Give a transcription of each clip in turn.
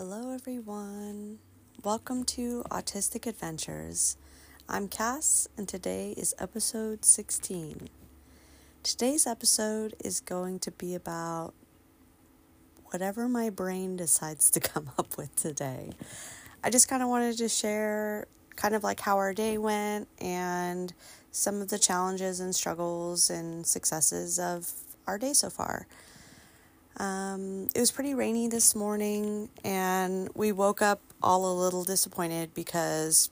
Hello, everyone. Welcome to Autistic Adventures. I'm Cass, and today is episode 16. Today's episode is going to be about whatever my brain decides to come up with today. I just kind of wanted to share kind of like how our day went and some of the challenges and struggles and successes of our day so far. Um, it was pretty rainy this morning, and we woke up all a little disappointed because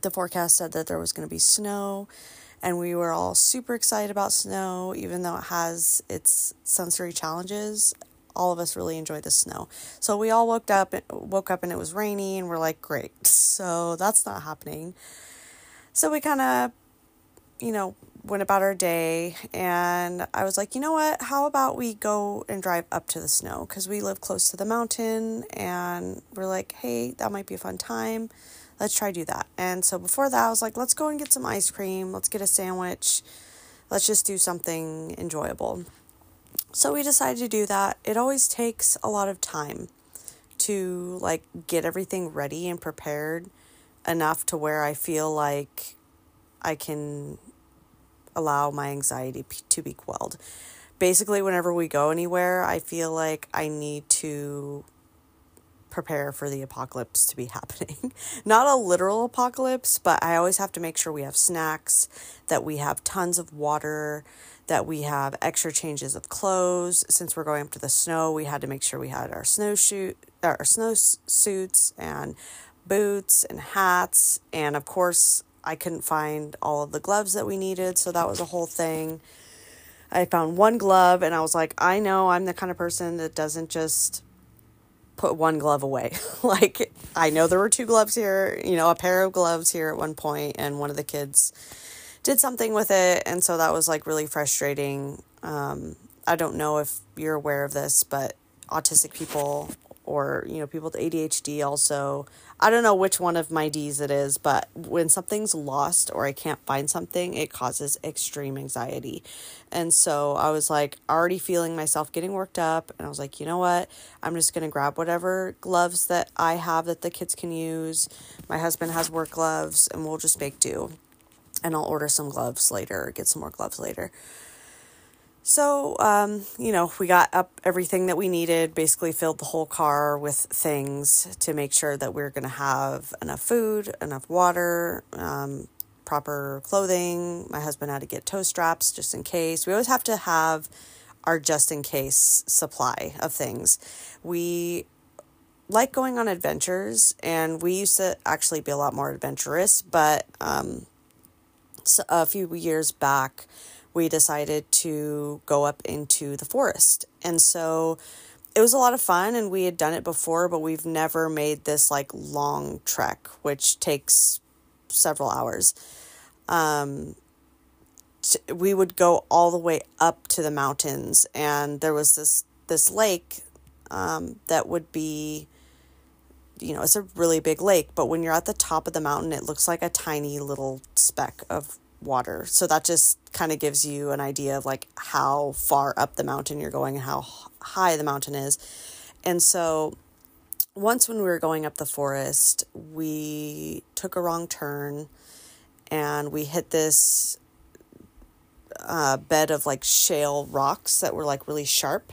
the forecast said that there was going to be snow, and we were all super excited about snow, even though it has its sensory challenges. All of us really enjoy the snow, so we all woke up. Woke up and it was rainy, and we're like, "Great!" So that's not happening. So we kind of, you know, went about our day and I was like, you know what? How about we go and drive up to the snow? Because we live close to the mountain and we're like, hey, that might be a fun time. Let's try do that. And so before that, I was like, let's go and get some ice cream. Let's get a sandwich. Let's just do something enjoyable. So we decided to do that. It always takes a lot of time to like get everything ready and prepared enough to where I feel like I can allow my anxiety to be quelled. Basically, whenever we go anywhere, I feel like I need to prepare for the apocalypse to be happening. Not a literal apocalypse, but I always have to make sure we have snacks, that we have tons of water, that we have extra changes of clothes. Since we're going up to the snow, we had to make sure we had our snowshoe our snow suits and boots and hats and of course I couldn't find all of the gloves that we needed, so that was a whole thing. I found one glove and I was like, I know I'm the kind of person that doesn't just put one glove away. like, I know there were two gloves here, you know, a pair of gloves here at one point, and one of the kids did something with it. And so that was like really frustrating. Um, I don't know if you're aware of this, but autistic people or you know people with ADHD also. I don't know which one of my D's it is but when something's lost or I can't find something it causes extreme anxiety. And so I was like already feeling myself getting worked up and I was like you know what? I'm just going to grab whatever gloves that I have that the kids can use. My husband has work gloves and we'll just make do. And I'll order some gloves later or get some more gloves later so, um, you know, we got up everything that we needed, basically filled the whole car with things to make sure that we are going to have enough food, enough water, um, proper clothing. My husband had to get tow straps just in case. We always have to have our just in case supply of things. We like going on adventures, and we used to actually be a lot more adventurous, but um, a few years back, we decided to go up into the forest. And so it was a lot of fun and we had done it before, but we've never made this like long trek, which takes several hours. Um, t- we would go all the way up to the mountains and there was this this lake um, that would be you know it's a really big lake but when you're at the top of the mountain it looks like a tiny little speck of water. So that just kind of gives you an idea of like how far up the mountain you're going and how high the mountain is. And so once when we were going up the forest, we took a wrong turn and we hit this uh, bed of like shale rocks that were like really sharp.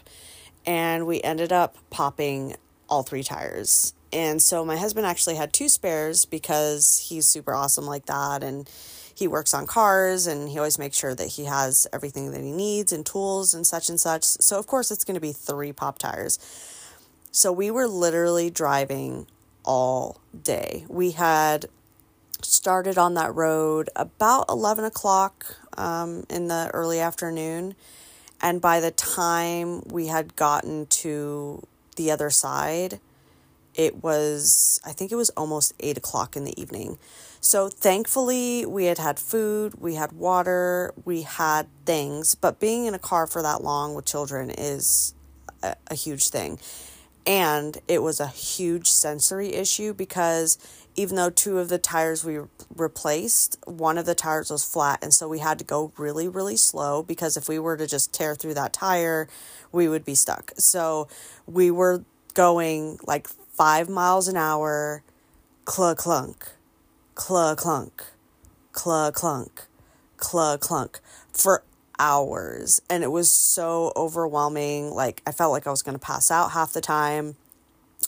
And we ended up popping all three tires. And so my husband actually had two spares because he's super awesome like that. And he works on cars and he always makes sure that he has everything that he needs and tools and such and such. So, of course, it's going to be three pop tires. So, we were literally driving all day. We had started on that road about 11 o'clock um, in the early afternoon. And by the time we had gotten to the other side, it was, I think it was almost eight o'clock in the evening. So thankfully, we had had food, we had water, we had things, but being in a car for that long with children is a, a huge thing. And it was a huge sensory issue because even though two of the tires we replaced, one of the tires was flat. And so we had to go really, really slow because if we were to just tear through that tire, we would be stuck. So we were going like five miles an hour, cluck clunk, cluck clunk, cluck clunk, cluck clunk for hours. And it was so overwhelming. Like, I felt like I was going to pass out half the time.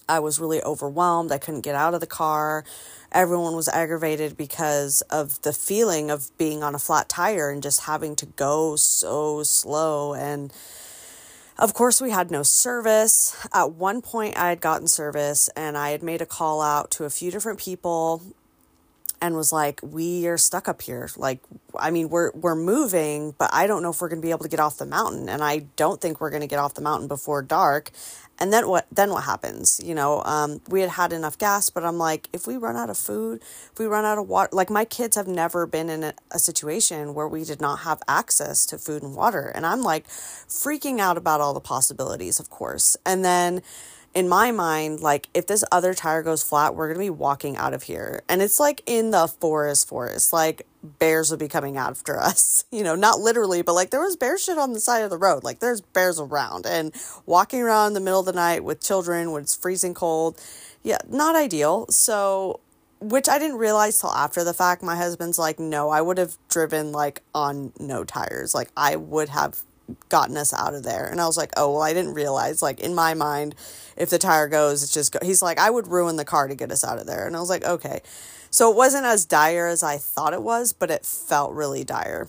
I was really overwhelmed. I couldn't get out of the car. Everyone was aggravated because of the feeling of being on a flat tire and just having to go so slow. And of course, we had no service. At one point, I had gotten service and I had made a call out to a few different people and was like, "We are stuck up here. Like, I mean, we're we're moving, but I don't know if we're going to be able to get off the mountain, and I don't think we're going to get off the mountain before dark." And then what? Then what happens? You know, um, we had had enough gas, but I'm like, if we run out of food, if we run out of water, like my kids have never been in a, a situation where we did not have access to food and water, and I'm like freaking out about all the possibilities, of course, and then in my mind, like if this other tire goes flat, we're gonna be walking out of here. And it's like in the forest forest. Like bears would be coming after us. You know, not literally, but like there was bear shit on the side of the road. Like there's bears around and walking around in the middle of the night with children when it's freezing cold. Yeah, not ideal. So which I didn't realize till after the fact. My husband's like, no, I would have driven like on no tires. Like I would have gotten us out of there. And I was like, oh, well, I didn't realize. Like in my mind, if the tire goes, it's just, go-. he's like, I would ruin the car to get us out of there. And I was like, okay. So it wasn't as dire as I thought it was, but it felt really dire.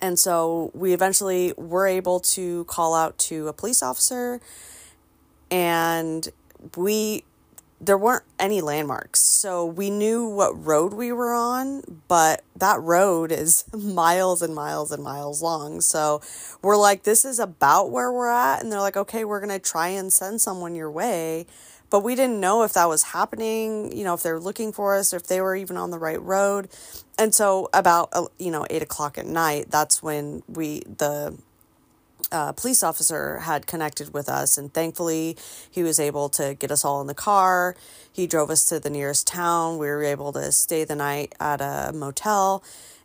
And so we eventually were able to call out to a police officer and we there weren't any landmarks. So we knew what road we were on, but that road is miles and miles and miles long. So we're like, this is about where we're at. And they're like, okay, we're going to try and send someone your way. But we didn't know if that was happening, you know, if they were looking for us or if they were even on the right road. And so about, uh, you know, eight o'clock at night, that's when we, the uh, police officer had connected with us, and thankfully, he was able to get us all in the car. He drove us to the nearest town. We were able to stay the night at a motel,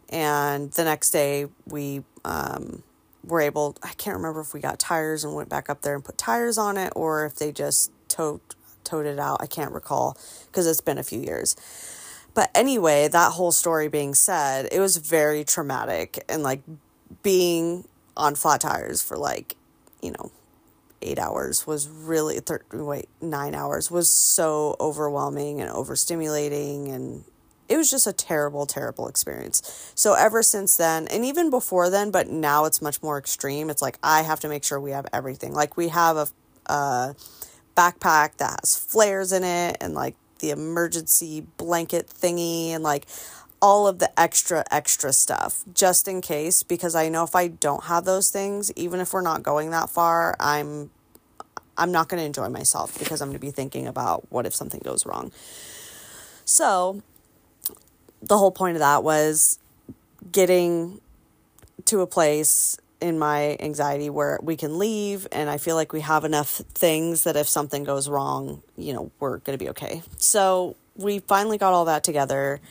and the next day, we um, were able. I can't remember if we got tires and went back up there and put tires on it, or if they just towed towed it out. I can't recall because it's been a few years. But anyway, that whole story being said, it was very traumatic and like being on flat tires for like, you know, eight hours was really, thir- wait, nine hours was so overwhelming and overstimulating. And it was just a terrible, terrible experience. So ever since then, and even before then, but now it's much more extreme. It's like I have to make sure we have everything. Like we have a, a backpack that has flares in it and like the emergency blanket thingy and like all of the extra extra stuff just in case because I know if I don't have those things even if we're not going that far I'm I'm not going to enjoy myself because I'm going to be thinking about what if something goes wrong. So the whole point of that was getting to a place in my anxiety where we can leave and I feel like we have enough things that if something goes wrong, you know, we're going to be okay. So we finally got all that together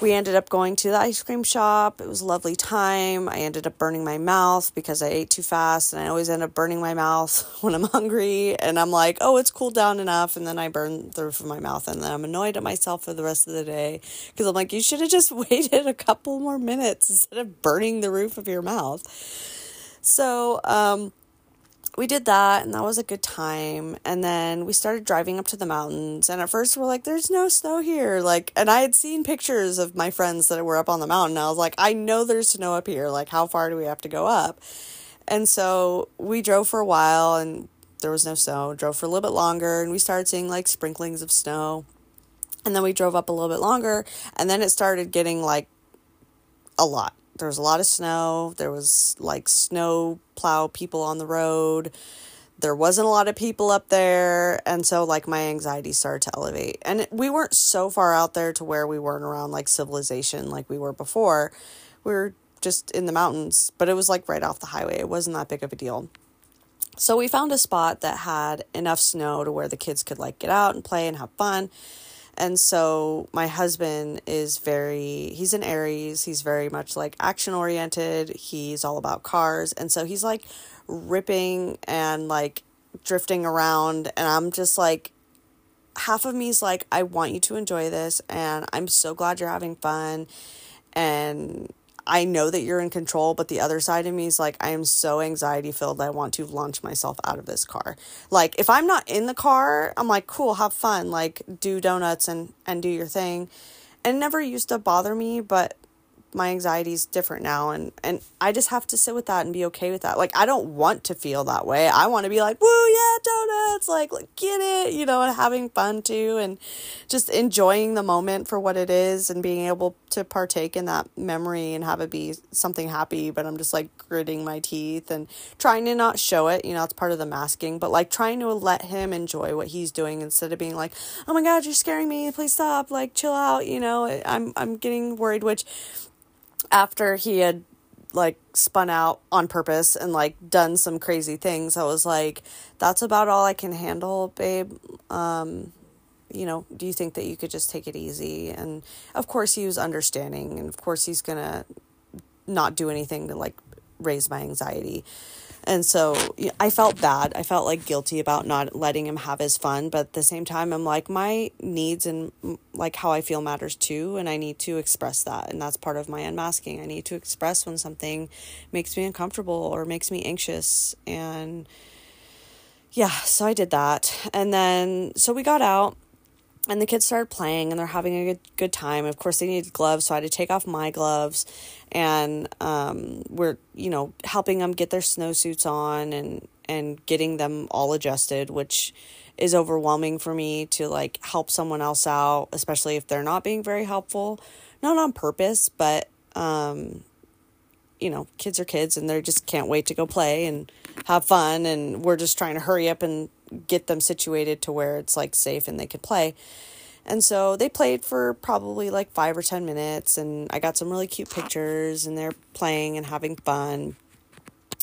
we ended up going to the ice cream shop. It was a lovely time. I ended up burning my mouth because I ate too fast, and I always end up burning my mouth when I'm hungry. And I'm like, oh, it's cooled down enough. And then I burn the roof of my mouth, and then I'm annoyed at myself for the rest of the day because I'm like, you should have just waited a couple more minutes instead of burning the roof of your mouth. So, um, we did that and that was a good time. And then we started driving up to the mountains and at first we're like there's no snow here. Like and i had seen pictures of my friends that were up on the mountain i was like i know there's snow up here. Like how far do we have to go up? And so we drove for a while and there was no snow drove for a little bit longer and we started seeing like sprinklings of snow. And then we drove up a little bit longer and then it started getting like a lot there was a lot of snow. There was like snow plow people on the road. There wasn't a lot of people up there. And so, like, my anxiety started to elevate. And we weren't so far out there to where we weren't around like civilization like we were before. We were just in the mountains, but it was like right off the highway. It wasn't that big of a deal. So, we found a spot that had enough snow to where the kids could like get out and play and have fun. And so my husband is very, he's an Aries. He's very much like action oriented. He's all about cars. And so he's like ripping and like drifting around and I'm just like half of me is like I want you to enjoy this and I'm so glad you're having fun and I know that you're in control, but the other side of me is like, I am so anxiety filled. I want to launch myself out of this car. Like, if I'm not in the car, I'm like, cool, have fun, like, do donuts and, and do your thing. And it never used to bother me, but my anxiety is different now and and I just have to sit with that and be okay with that. Like I don't want to feel that way. I want to be like, "Woo, yeah, donuts." Like, like get it, you know, and having fun too and just enjoying the moment for what it is and being able to partake in that memory and have it be something happy, but I'm just like gritting my teeth and trying to not show it, you know, it's part of the masking, but like trying to let him enjoy what he's doing instead of being like, "Oh my god, you're scaring me. Please stop. Like chill out." You know, I'm I'm getting worried which after he had like spun out on purpose and like done some crazy things, I was like, that's about all I can handle, babe. Um, you know, do you think that you could just take it easy? And of course, he was understanding, and of course, he's gonna not do anything to like raise my anxiety. And so I felt bad. I felt like guilty about not letting him have his fun. But at the same time, I'm like, my needs and like how I feel matters too. And I need to express that. And that's part of my unmasking. I need to express when something makes me uncomfortable or makes me anxious. And yeah, so I did that. And then, so we got out and the kids started playing and they're having a good, good time. Of course, they needed gloves, so I had to take off my gloves, and um, we're you know helping them get their snowsuits on and and getting them all adjusted, which is overwhelming for me to like help someone else out, especially if they're not being very helpful, not on purpose, but um, you know, kids are kids and they just can't wait to go play and have fun, and we're just trying to hurry up and get them situated to where it's like safe and they can play. And so they played for probably like five or 10 minutes, and I got some really cute pictures, and they're playing and having fun.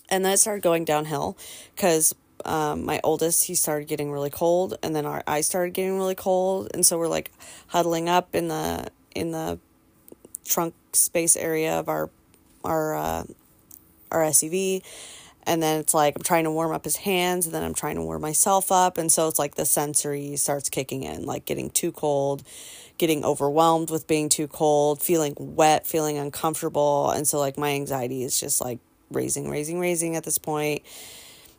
And then it started going downhill because um, my oldest, he started getting really cold, and then our, I started getting really cold. And so we're like huddling up in the, in the trunk space area of our, our, uh, our SUV and then it's like I'm trying to warm up his hands and then I'm trying to warm myself up. And so it's like the sensory starts kicking in like getting too cold getting overwhelmed with being too cold feeling wet feeling uncomfortable. And so like my anxiety is just like raising raising raising at this point.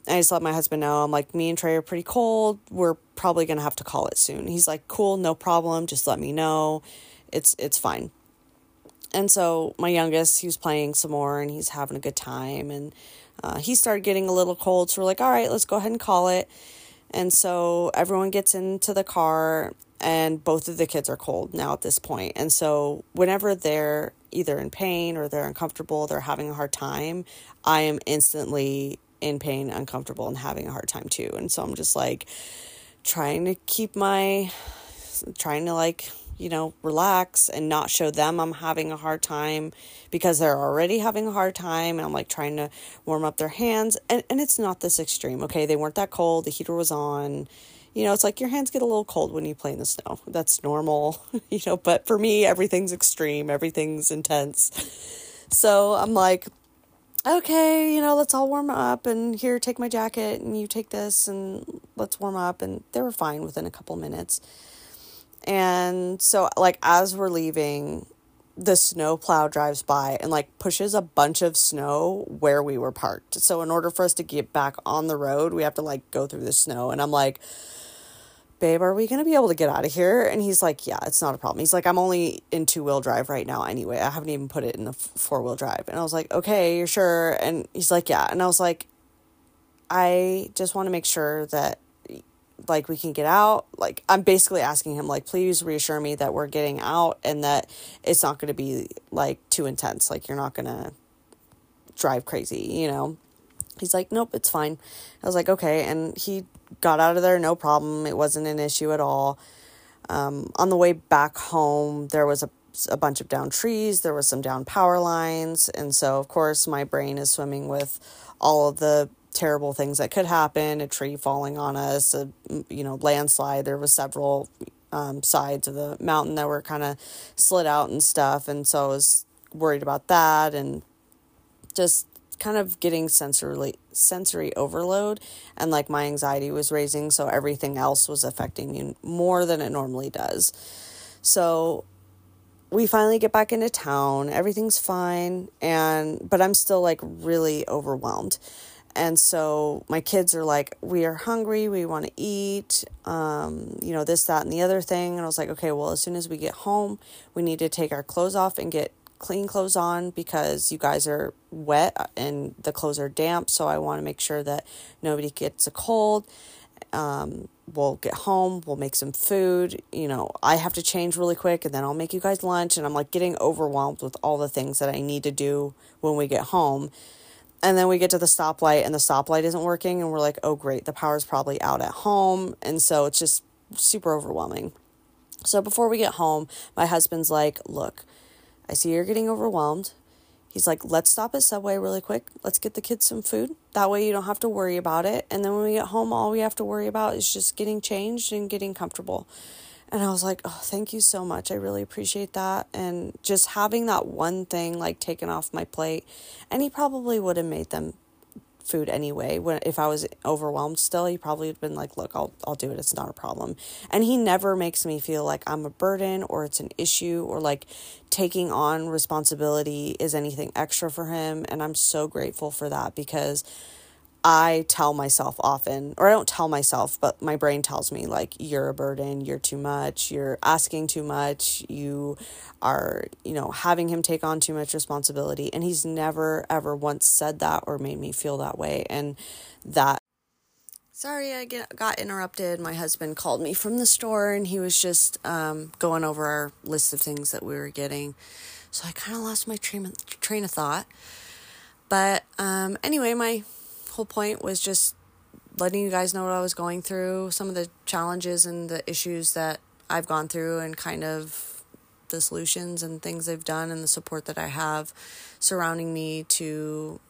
I just let my husband know I'm like me and Trey are pretty cold. We're probably to have to call it soon. He's like cool no problem. Just let me know. It's it's fine and so my youngest he was playing some more and he's having a good time and uh, he started getting a little cold, so we're like, all right, let's go ahead and call it. And so everyone gets into the car, and both of the kids are cold now at this point. And so whenever they're either in pain or they're uncomfortable, they're having a hard time, I am instantly in pain, uncomfortable, and having a hard time too. And so I'm just like trying to keep my, trying to like you know, relax and not show them I'm having a hard time because they're already having a hard time. And I'm like trying to warm up their hands. And, and it's not this extreme, okay? They weren't that cold. The heater was on. You know, it's like your hands get a little cold when you play in the snow. That's normal, you know, but for me, everything's extreme, everything's intense. So I'm like, okay, you know, let's all warm up and here, take my jacket and you take this and let's warm up. And they were fine within a couple minutes. And so, like, as we're leaving, the snow plow drives by and like pushes a bunch of snow where we were parked. So, in order for us to get back on the road, we have to like go through the snow. And I'm like, babe, are we going to be able to get out of here? And he's like, yeah, it's not a problem. He's like, I'm only in two wheel drive right now anyway. I haven't even put it in the four wheel drive. And I was like, okay, you're sure? And he's like, yeah. And I was like, I just want to make sure that like we can get out. Like i'm basically asking him like please reassure me that we're getting out and that it's not going to be like too intense. Like you're not going to drive crazy you know? He's like nope it's fine. I was like okay and he got out of there no problem. It wasn't an issue at all. Um, on the way back home there was a, a bunch of down trees. There was some down power lines. And so of course my brain is swimming with all of the terrible things that could happen a tree falling on us a you know landslide there was several um, sides of the mountain that were kind of slid out and stuff and so i was worried about that and just kind of getting sensory sensory overload and like my anxiety was raising so everything else was affecting me more than it normally does. So we finally get back into town. Everything's fine and but I'm still like really overwhelmed. And so my kids are like, we are hungry, we want to eat, um, you know, this, that, and the other thing. And I was like, okay, well, as soon as we get home, we need to take our clothes off and get clean clothes on because you guys are wet and the clothes are damp. So I want to make sure that nobody gets a cold. Um, we'll get home, we'll make some food. You know, I have to change really quick and then I'll make you guys lunch. And I'm like getting overwhelmed with all the things that I need to do when we get home. And then we get to the stoplight and the stoplight isn't working. And we're like, oh, great, the power's probably out at home. And so it's just super overwhelming. So before we get home, my husband's like, look, I see you're getting overwhelmed. He's like, let's stop at Subway really quick. Let's get the kids some food. That way you don't have to worry about it. And then when we get home, all we have to worry about is just getting changed and getting comfortable. And I was like, oh, thank you so much. I really appreciate that. And just having that one thing like taken off my plate. And he probably would have made them food anyway. When if I was overwhelmed still, he probably would have been like, "Look, I'll I'll do it. It's not a problem." And he never makes me feel like I'm a burden or it's an issue or like taking on responsibility is anything extra for him, and I'm so grateful for that because I tell myself often, or I don't tell myself, but my brain tells me, like, you're a burden, you're too much, you're asking too much, you are, you know, having him take on too much responsibility. And he's never, ever once said that or made me feel that way. And that. Sorry, I get, got interrupted. My husband called me from the store and he was just um, going over our list of things that we were getting. So I kind of lost my train, train of thought. But um, anyway, my whole point was just letting you guys know what I was going through, some of the challenges and the issues that I've gone through, and kind of the solutions and things I've done, and the support that I have surrounding me to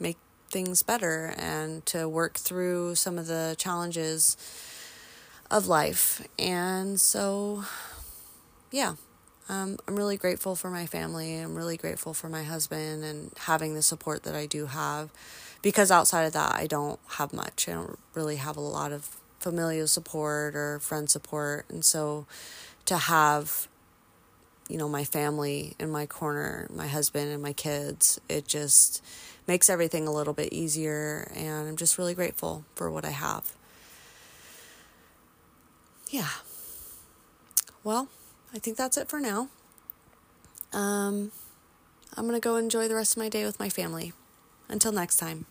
make things better and to work through some of the challenges of life. And so, yeah. Um, I'm really grateful for my family. I'm really grateful for my husband and having the support that I do have because outside of that, I don't have much. I don't really have a lot of familial support or friend support. And so to have, you know, my family in my corner, my husband and my kids, it just makes everything a little bit easier. And I'm just really grateful for what I have. Yeah. Well, I think that's it for now. Um, I'm going to go enjoy the rest of my day with my family. Until next time.